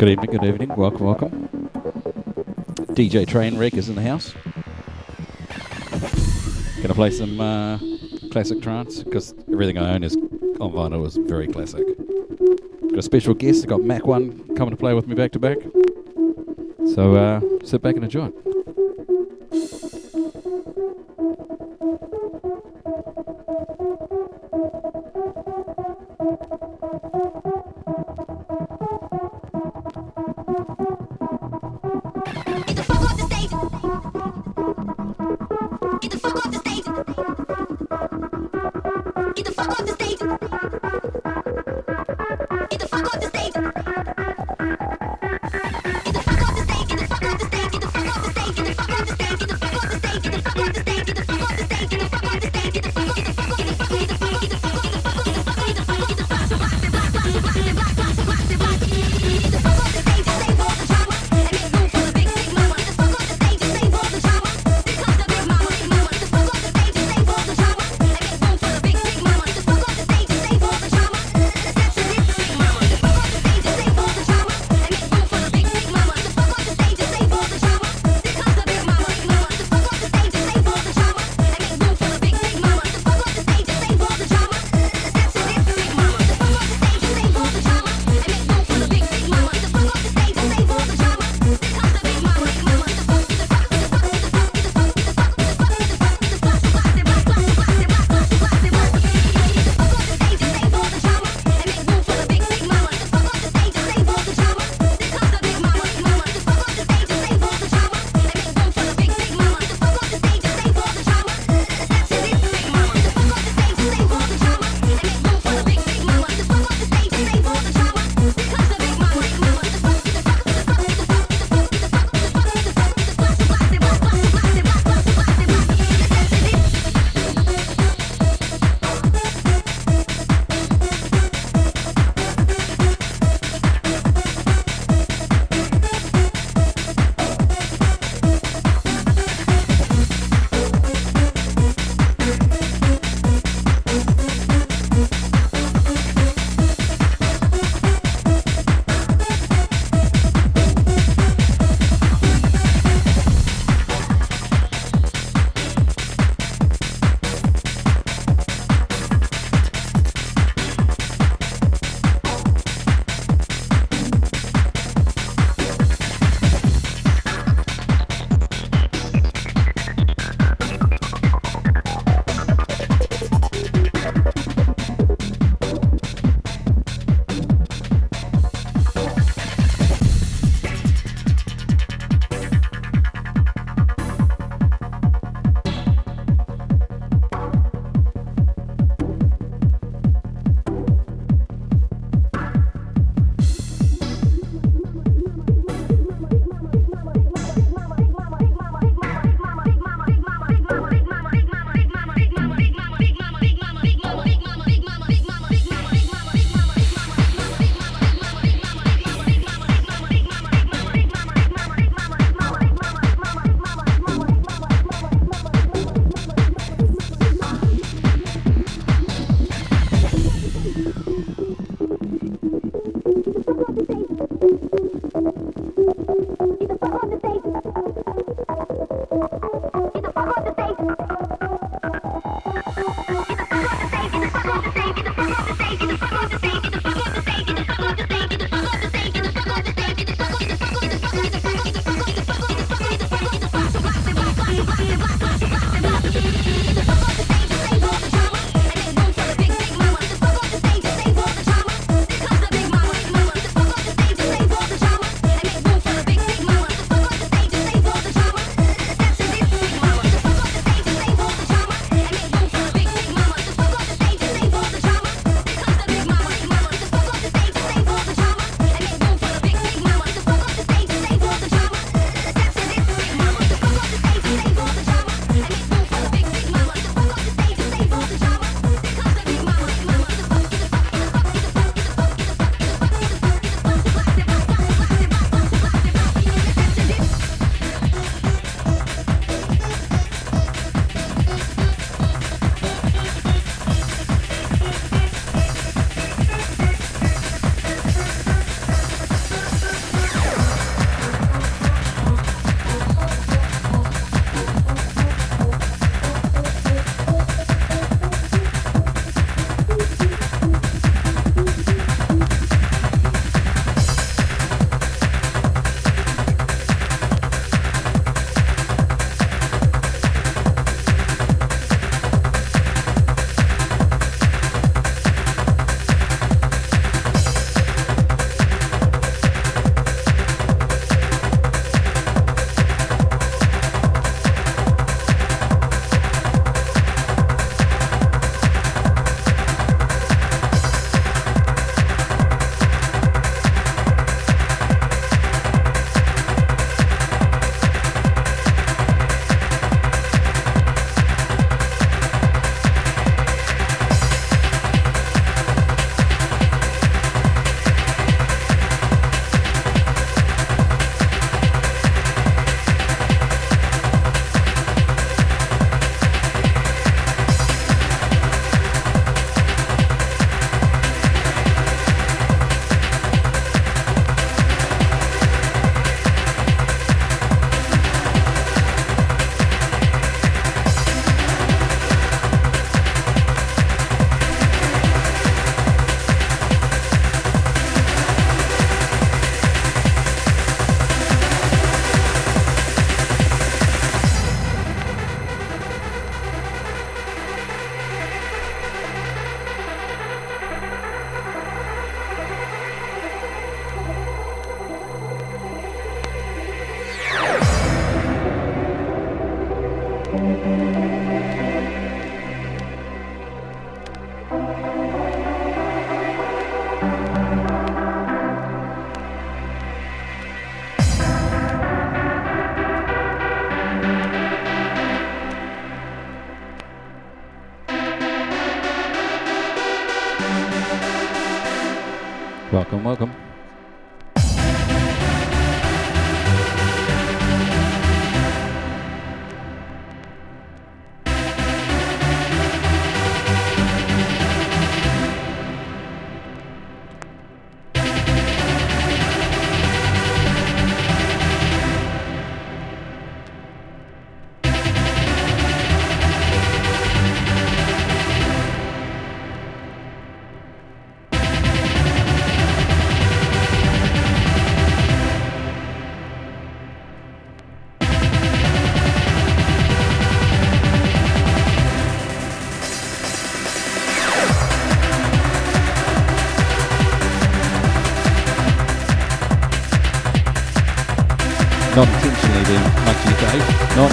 Good evening, good evening. Welcome, welcome. DJ Trainwreck is in the house. Gonna play some uh, classic trance because everything I own is on vinyl is very classic. Got a special guest. I got Mach1 coming to play with me back to back. So uh, sit back and enjoy.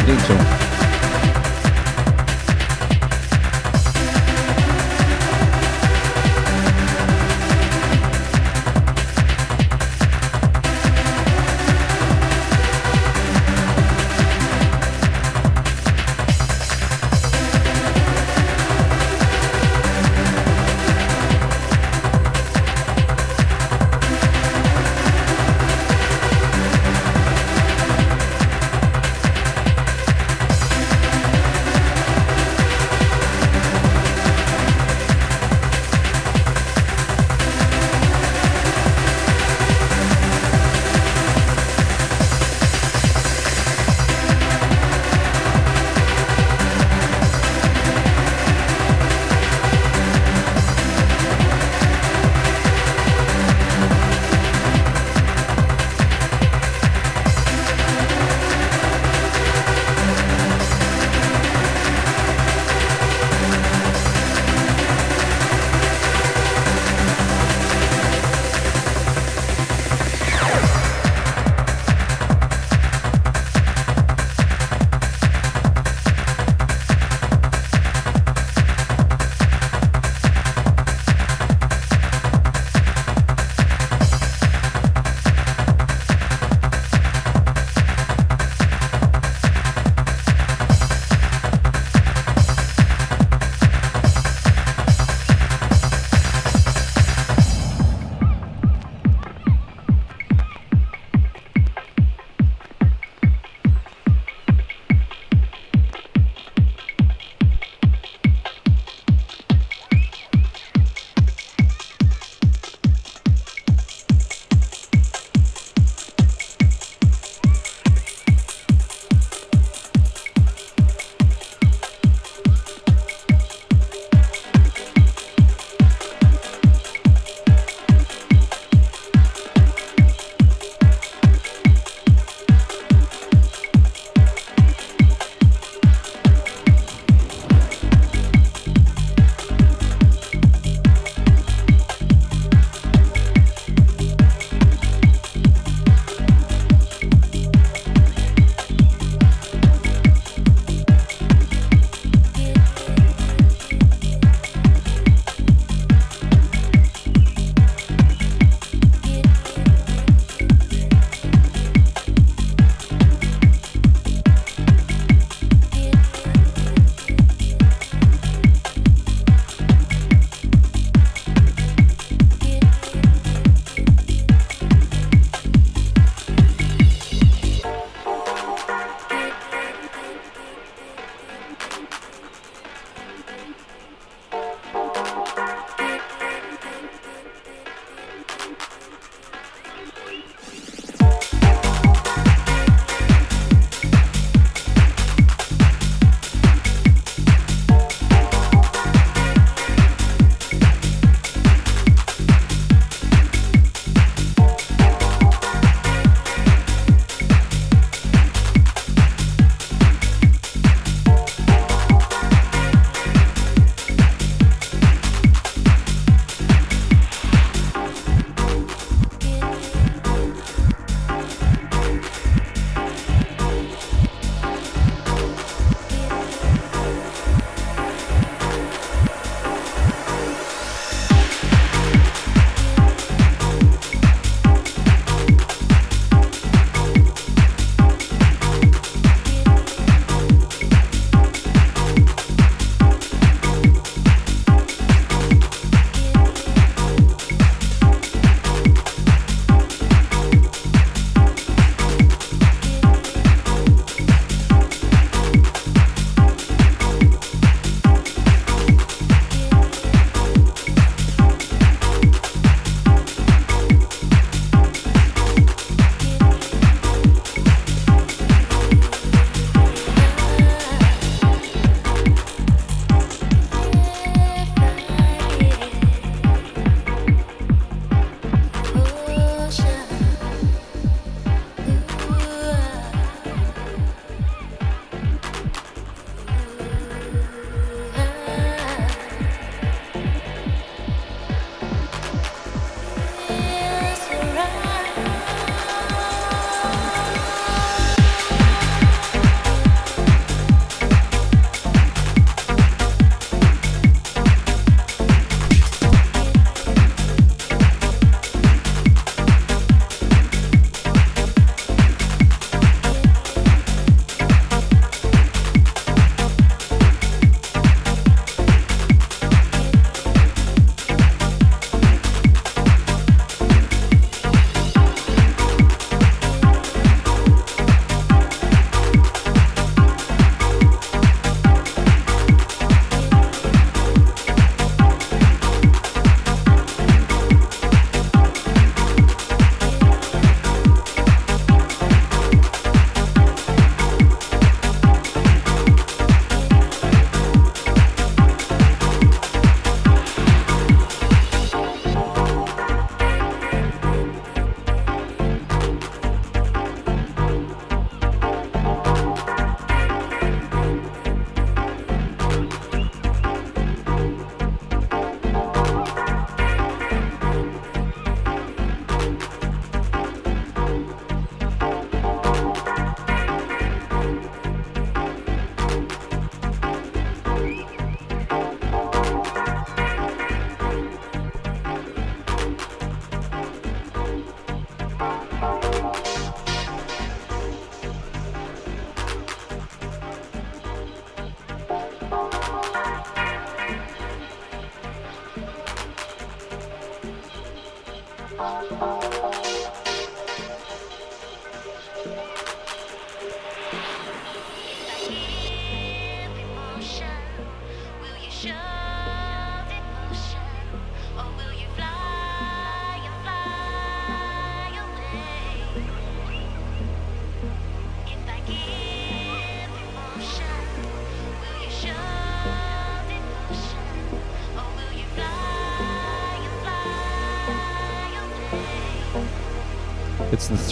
Dave.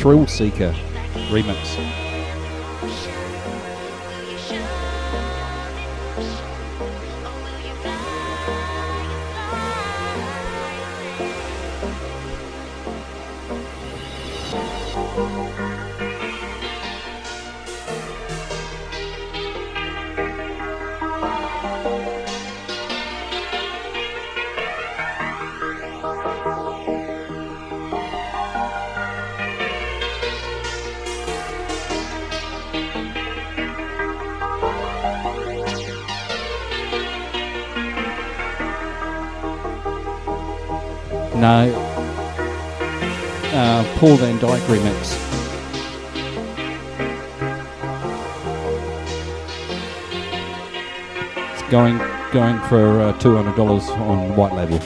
Thrill Seeker remix. For uh, two hundred dollars on white label.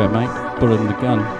go, mate. Bullet in the gun.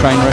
train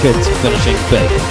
kids. Finishing big.